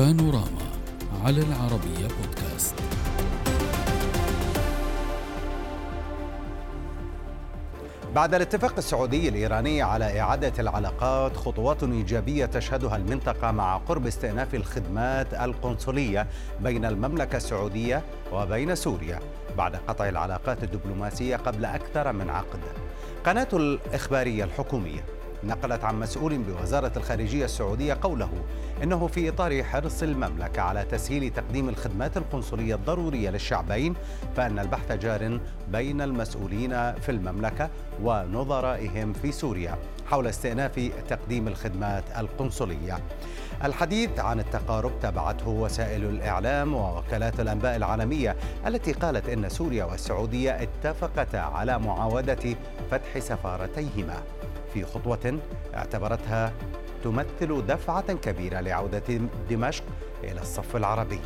بانوراما على العربية بودكاست. بعد الاتفاق السعودي الإيراني على إعادة العلاقات خطوات إيجابية تشهدها المنطقة مع قرب استئناف الخدمات القنصلية بين المملكة السعودية وبين سوريا بعد قطع العلاقات الدبلوماسية قبل أكثر من عقد. قناة الإخبارية الحكومية. نقلت عن مسؤول بوزارة الخارجية السعودية قوله إنه في إطار حرص المملكة على تسهيل تقديم الخدمات القنصلية الضرورية للشعبين فإن البحث جار بين المسؤولين في المملكة ونظرائهم في سوريا حول استئناف تقديم الخدمات القنصلية. الحديث عن التقارب تبعته وسائل الإعلام ووكالات الأنباء العالمية التي قالت إن سوريا والسعودية اتفقتا على معاودة فتح سفارتيهما. في خطوة اعتبرتها تمثل دفعة كبيرة لعودة دمشق إلى الصف العربي.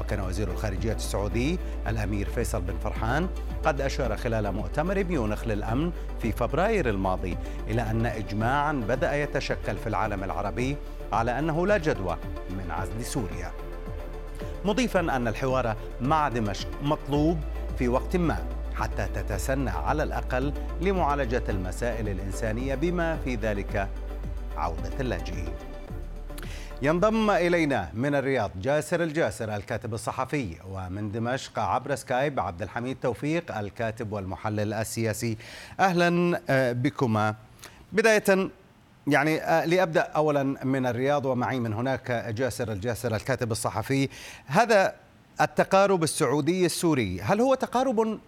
وكان وزير الخارجية السعودي الأمير فيصل بن فرحان قد أشار خلال مؤتمر ميونخ للأمن في فبراير الماضي إلى أن إجماعا بدأ يتشكل في العالم العربي على أنه لا جدوى من عزل سوريا. مضيفا أن الحوار مع دمشق مطلوب في وقت ما. حتى تتسنى على الأقل لمعالجة المسائل الإنسانية بما في ذلك عودة اللاجئين ينضم إلينا من الرياض جاسر الجاسر الكاتب الصحفي ومن دمشق عبر سكايب عبد الحميد توفيق الكاتب والمحلل السياسي. أهلا بكما. بداية يعني لأبدأ أولا من الرياض ومعي من هناك جاسر الجاسر الكاتب الصحفي. هذا التقارب السعودي السوري هل هو تقارب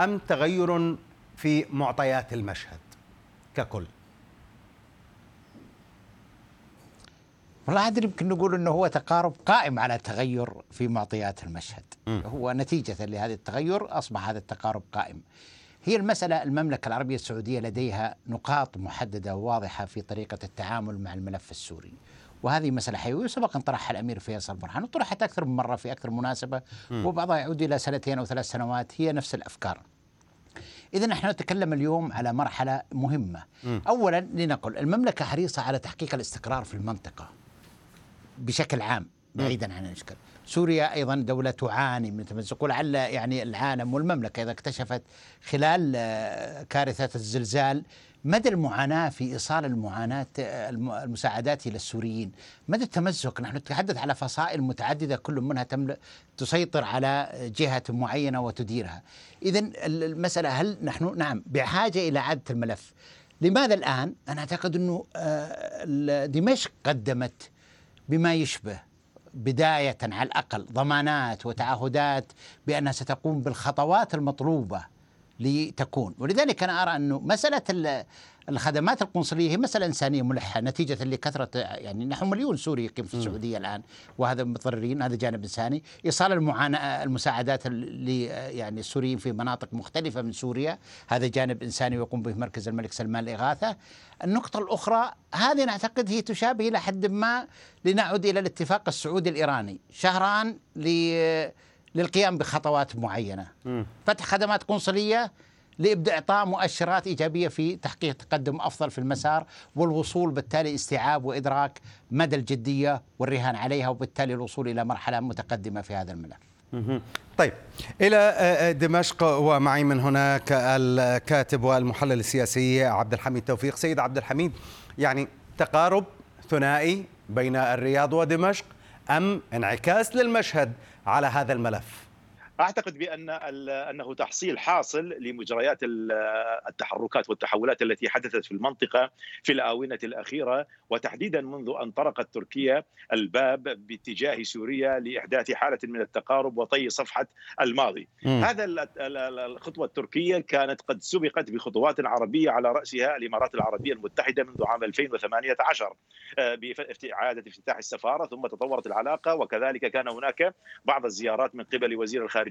أم تغير في معطيات المشهد ككل؟ والله أدري يمكن نقول أنه هو تقارب قائم على تغير في معطيات المشهد. م. هو نتيجة لهذا التغير أصبح هذا التقارب قائم. هي المسألة المملكة العربية السعودية لديها نقاط محددة وواضحة في طريقة التعامل مع الملف السوري. وهذه مسألة حيوية وسبق أن طرحها الأمير فيصل برهان وطرحت أكثر من مرة في أكثر من مناسبة. وبعضها يعود إلى سنتين أو ثلاث سنوات. هي نفس الأفكار. إذا نحن نتكلم اليوم على مرحلة مهمة م. أولا لنقل المملكة حريصة على تحقيق الاستقرار في المنطقة بشكل عام بعيدا عن الإشكال سوريا أيضا دولة تعاني من تمزق ولعل يعني العالم والمملكة إذا اكتشفت خلال كارثه الزلزال مدى المعاناة في إيصال المعاناة المساعدات إلى السوريين، مدى التمزق نحن نتحدث على فصائل متعددة كل منها تملك تسيطر على جهة معينة وتديرها. اذا المسألة هل نحن نعم بحاجة إلى إعادة الملف. لماذا الآن؟ أنا أعتقد إنه دمشق قدمت بما يشبه بداية على الأقل ضمانات وتعهدات بأنها ستقوم بالخطوات المطلوبة. لتكون. ولذلك أنا أرى أنه مسألة الخدمات القنصلية هي مسألة إنسانية ملحة نتيجة لكثرة يعني نحن مليون سوري يقيم في السعودية الآن وهذا متضررين هذا جانب إنساني. إيصال المعاناة المساعدات ل يعني السوريين في مناطق مختلفة من سوريا هذا جانب إنساني يقوم به مركز الملك سلمان الإغاثة النقطة الأخرى هذه نعتقد هي تشابه إلى حد ما لنعود إلى الاتفاق السعودي الإيراني. شهران للقيام بخطوات معينة م. فتح خدمات قنصلية لإبداع إعطاء مؤشرات إيجابية في تحقيق تقدم أفضل في المسار والوصول بالتالي استيعاب وإدراك مدى الجدية والرهان عليها وبالتالي الوصول إلى مرحلة متقدمة في هذا الملف. طيب إلى دمشق ومعي من هناك الكاتب والمحلل السياسي عبد الحميد توفيق سيد عبد الحميد يعني تقارب ثنائي بين الرياض ودمشق أم انعكاس للمشهد على هذا الملف. أعتقد بأن أنه تحصيل حاصل لمجريات التحركات والتحولات التي حدثت في المنطقة في الآونة الأخيرة وتحديدا منذ أن طرقت تركيا الباب باتجاه سوريا لإحداث حالة من التقارب وطي صفحة الماضي. م. هذا الخطوة التركية كانت قد سبقت بخطوات عربية على رأسها الإمارات العربية المتحدة منذ عام 2018 باعاده افتتاح السفارة ثم تطورت العلاقة وكذلك كان هناك بعض الزيارات من قبل وزير الخارجية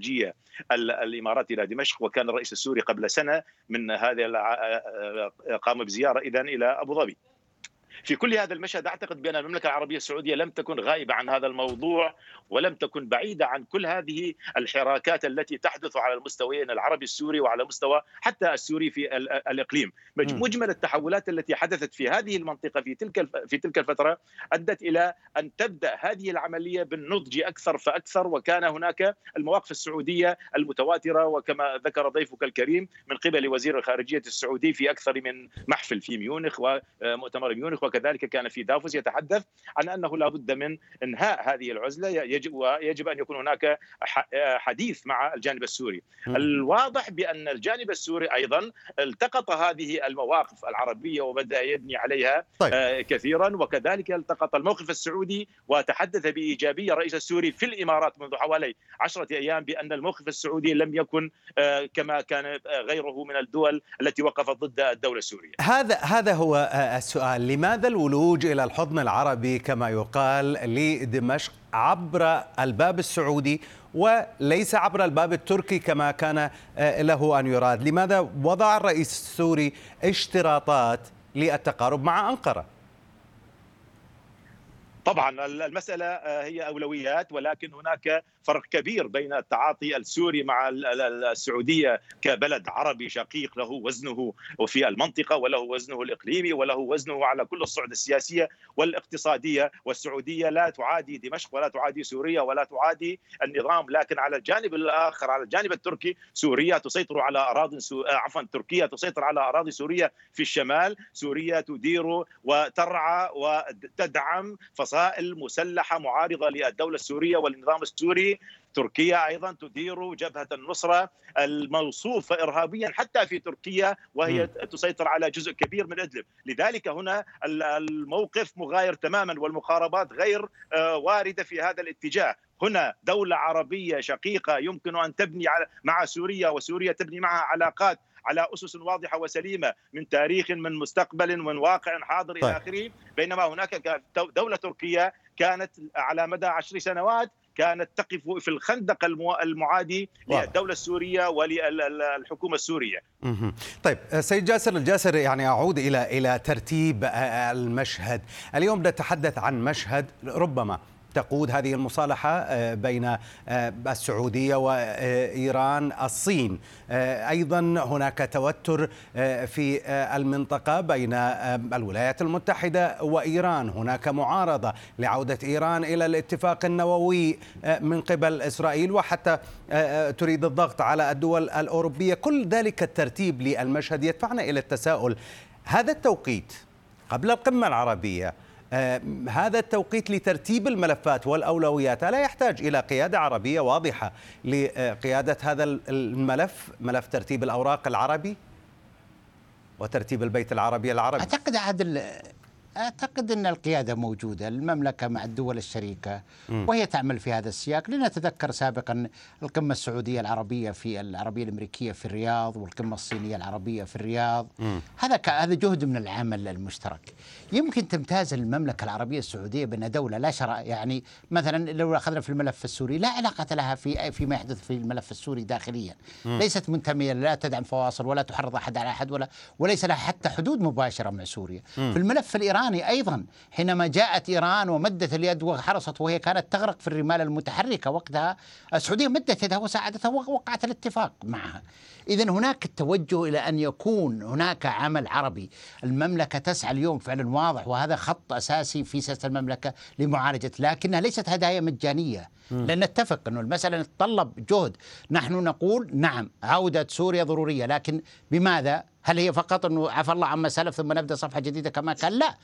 الإمارات إلى دمشق وكان الرئيس السوري قبل سنة من هذه قام بزيارة اذا إلى أبو ظبي. في كل هذا المشهد أعتقد بأن المملكة العربية السعودية لم تكن غائبه عن هذا الموضوع ولم تكن بعيدة عن كل هذه الحراكات التي تحدث على المستويين العربي السوري وعلى مستوى حتى السوري في الإقليم. مجمل التحولات التي حدثت في هذه المنطقة في تلك في تلك الفترة أدت إلى أن تبدأ هذه العملية بالنضج أكثر فأكثر وكان هناك المواقف السعودية المتواترة وكما ذكر ضيفك الكريم من قبل وزير الخارجية السعودي في أكثر من محفل في ميونخ ومؤتمر ميونخ وكذلك كان في دافوس يتحدث عن أنه لا بد من إنهاء هذه العزلة يجب ويجب أن يكون هناك حديث مع الجانب السوري. الواضح بأن الجانب السوري أيضا التقط هذه المواقف العربية وبدأ يبني عليها طيب. آه، كثيرا وكذلك التقط الموقف السعودي وتحدث بإيجابية الرئيس السوري في الإمارات منذ حوالي عشرة أيام بأن الموقف السعودي لم يكن آه، كما كان غيره من الدول التي وقفت ضد الدولة السورية. هذا هذا هو آه، السؤال، لماذا الولوج إلى الحضن العربي كما يقال لدمشق عبر الباب السعودي وليس عبر الباب التركي كما كان آه، له أن يراد، لماذا وضع الرئيس السوري اشتراطات للتقارب مع أنقرة؟ طبعا المسألة آه، هي أولويات ولكن هناك فرق كبير بين التعاطي السوري مع السعودية كبلد عربي شقيق له وزنه في المنطقة وله وزنه الإقليمي وله وزنه على كل الصعد السياسية والاقتصادية. والسعودية لا تعادي دمشق ولا تعادي سوريا ولا تعادي النظام. لكن على الجانب الآخر على الجانب التركي سوريا تسيطر على أراضي سو... آه، عفوا تركيا تسيطر على أراضي سوريا في الشمال. سوريا تدير وترعى وتدعم فصائل مسلحة معارضة للدولة السورية والنظام السوري تركيا أيضا تدير جبهة النصرة الموصوفه ارهابيا حتى في تركيا وهي م. تسيطر على جزء كبير من إدلب، لذلك هنا الموقف مغاير تماما والمقاربات غير آه، واردة في هذا الاتجاه، هنا دولة عربية شقيقة يمكن أن تبني مع سوريا وسوريا تبني معها علاقات على أسس واضحة وسليمة من تاريخ من مستقبل من واقع حاضر طيب. إلى آخره بينما هناك دولة تركية كانت على مدى عشر سنوات كانت تقف في الخندق المعادي للدولة السورية وللحكومة السورية. طيب سيد جاسر الجاسر يعني أعود إلى إلى ترتيب المشهد. اليوم نتحدث عن مشهد ربما تقود هذه المصالحة آه، بين آه، السعودية وإيران الصين. آه، أيضا هناك توتر في المنطقة بين الولايات المتحدة وإيران. هناك معارضة لعودة إيران إلى الاتفاق النووي من قبل إسرائيل وحتى تريد الضغط على الدول الأوروبية. كل ذلك الترتيب للمشهد يدفعنا إلى التساؤل هذا التوقيت قبل القمة العربية هذا التوقيت لترتيب الملفات والأولويات. لا يحتاج إلى قيادة عربية واضحة لقيادة هذا الملف ملف ترتيب الأوراق العربي وترتيب البيت العربي العربي؟ أعتقد عادل أعتقد أن القيادة موجودة المملكة مع الدول الشريكة وهي تعمل في هذا السياق. لنتذكر سابقا القمة السعودية العربية في العربية الأمريكية في الرياض والقمة الصينية العربية في الرياض. هذا هذا جهد من العمل المشترك. يمكن تمتاز المملكة العربية السعودية بانها دولة لا شرع يعني مثلا لو أخذنا في الملف السوري لا علاقة لها في فيما يحدث في الملف السوري داخليا. ليست منتمية لا تدعم فواصل ولا تحرض أحد على أحد ولا وليس لها حتى حدود مباشرة مع سوريا. في الملف الإيراني الإيراني أيضا حينما جاءت إيران ومدت اليد وحرصت وهي كانت تغرق في الرمال المتحركة وقتها السعودية مدت يدها وساعدتها ووقعت الاتفاق معها. إذا هناك التوجه إلى أن يكون هناك عمل عربي. المملكة تسعى اليوم فعلا واضح وهذا خط أساسي في سياسة المملكة لمعالجة لكنها ليست هدايا مجانية. لأن نتفق أنه المسألة تتطلب جهد. نحن نقول نعم عودة سوريا ضرورية لكن بماذا؟ هل هي فقط إنه عفى الله عما سلف ثم نبدأ صفحة جديدة كما كان؟ لا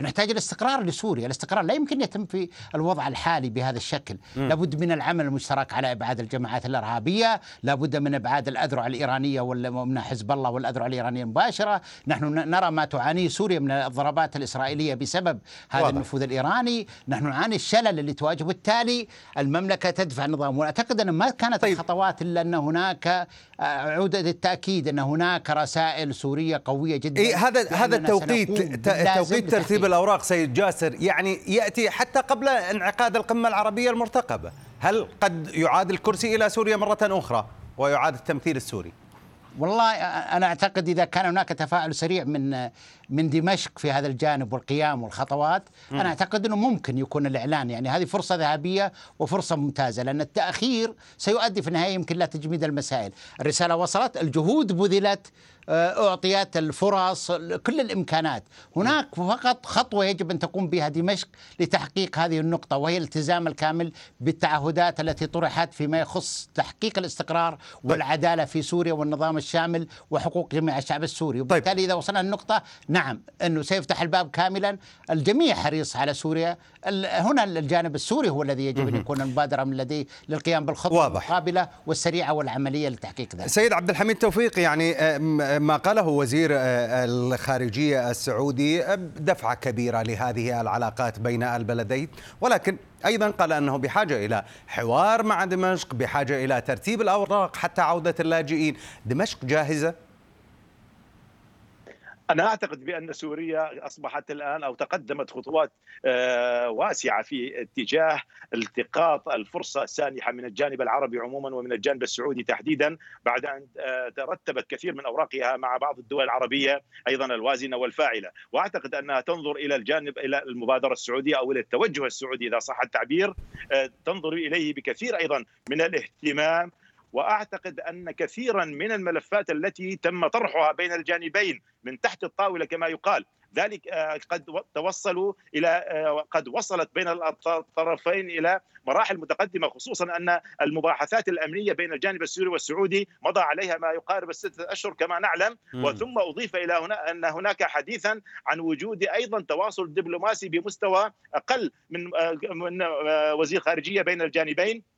نحتاج الاستقرار لسوريا، الاستقرار لا يمكن يتم في الوضع الحالي بهذا الشكل، م. لابد من العمل المشترك على إبعاد الجماعات الإرهابية، لابد من إبعاد الأذرع الإيرانية ومن حزب الله والأذرع الإيرانية المباشره، نحن نرى ما تعانيه سوريا من الضربات الإسرائيلية بسبب هذا واضح. النفوذ الإيراني، نحن نعاني الشلل اللي تواجه بالتالي. المملكة تدفع النظام، وأعتقد أن ما كانت طيب. الخطوات إلا أن هناك عودة التاكيد أن هناك رسائل سورية قوية جدا. إيه هذا هذا التوقيت توقيت ترتيب الاوراق سيد جاسر يعني يأتي حتى قبل انعقاد القمة العربية المرتقبة. هل قد يعاد الكرسي إلى سوريا مرة أخرى ويعاد التمثيل السوري؟ والله أنا أعتقد إذا كان هناك تفاعل سريع من من دمشق في هذا الجانب والقيام والخطوات م. أنا أعتقد إنه ممكن يكون الإعلان. يعني هذه فرصة ذهبية وفرصة ممتازة لأن التأخير سيؤدي في النهاية يمكن لا تجميد المسائل. الرسالة وصلت الجهود بذلت أعطيت الفرص كل الإمكانات. هناك فقط خطوة يجب أن تقوم بها دمشق لتحقيق هذه النقطة وهي الالتزام الكامل بالتعهدات التي طرحت فيما يخص تحقيق الاستقرار طيب. والعدالة في سوريا والنظام الشامل وحقوق جميع الشعب السوري. طيب. وبالتالي إذا وصلنا النقطة نعم أنه سيفتح الباب كاملا. الجميع حريص على سوريا. هنا الجانب السوري هو الذي يجب أن يكون المبادرة من لديه للقيام بالخطوة المقابلة والسريعة والعملية لتحقيق ذلك. سيد عبد الحميد توفيق يعني ما قاله وزير آه، الخارجية السعودي آه، دفعة كبيرة لهذه العلاقات بين البلدين. ولكن أيضا قال أنه بحاجة إلى حوار مع دمشق بحاجة إلى ترتيب الأوراق حتى عودة اللاجئين. دمشق جاهزة؟ أنا أعتقد بأن سوريا أصبحت الآن أو تقدمت خطوات آه، واسعة في اتجاه التقاط الفرصة السانحة من الجانب العربي عموما ومن الجانب السعودي تحديدا بعد أن آه، ترتبت كثير من أوراقها مع بعض الدول العربية أيضا الوازنة والفاعلة، وأعتقد أنها تنظر إلى الجانب إلى المبادرة السعودية أو إلى التوجه السعودي إذا صح التعبير آه، تنظر إليه بكثير أيضا من الاهتمام وأعتقد أن كثيرا من الملفات التي تم طرحها بين الجانبين من تحت الطاولة كما يقال ذلك آه، قد توصلوا إلى آه، قد وصلت بين الطرفين إلى مراحل متقدمة خصوصا أن المباحثات الأمنية بين الجانب السوري والسعودي مضى عليها ما يقارب الستة أشهر كما نعلم. وثم أضيف إلى هنا أن هناك حديثا عن وجود أيضا تواصل دبلوماسي بمستوى أقل من آه، من وزير خارجية بين الجانبين.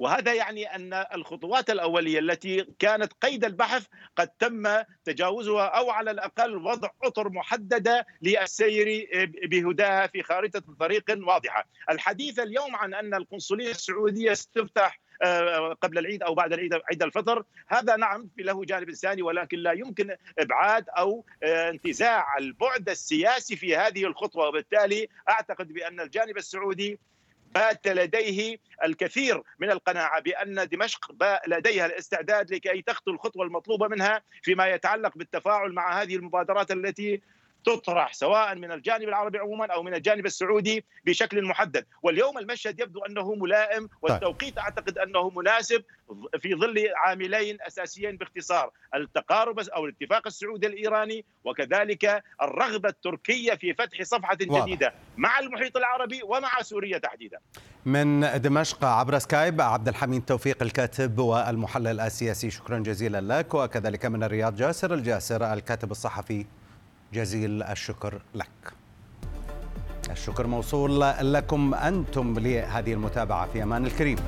وهذا يعني أن الخطوات الأولية التي كانت قيد البحث قد تم تجاوزها أو على الأقل وضع أطر محددة للسير بهداها في خارطة طريق واضحة. الحديث اليوم عن أن القنصلية السعودية ستفتح آه، قبل العيد أو بعد العيد عيد الفطر هذا نعم له جانب انساني ولكن لا يمكن إبعاد أو آه، انتزاع البعد السياسي في هذه الخطوة وبالتالي أعتقد بأن الجانب السعودي بات لديه الكثير من القناعة بأن دمشق لديها الاستعداد لكي تخطو الخطوة المطلوبة منها فيما يتعلق بالتفاعل مع هذه المبادرات التي تطرح سواء من الجانب العربي عموما أو من الجانب السعودي بشكل محدد، واليوم المشهد يبدو أنه ملائم طيب. والتوقيت أعتقد أنه مناسب في ظل عاملين أساسيين باختصار، التقارب أو الاتفاق السعودي الإيراني وكذلك الرغبة التركية في فتح صفحة جديدة واضح. مع المحيط العربي ومع سوريا تحديدا. من دمشق عبر سكايب عبد الحميد توفيق الكاتب والمحلل السياسي شكرا جزيلا لك وكذلك من الرياض جاسر الجاسر الكاتب الصحفي جزيل الشكر لك. الشكر موصول لكم أنتم لهذه المتابعة في أمان الكريم.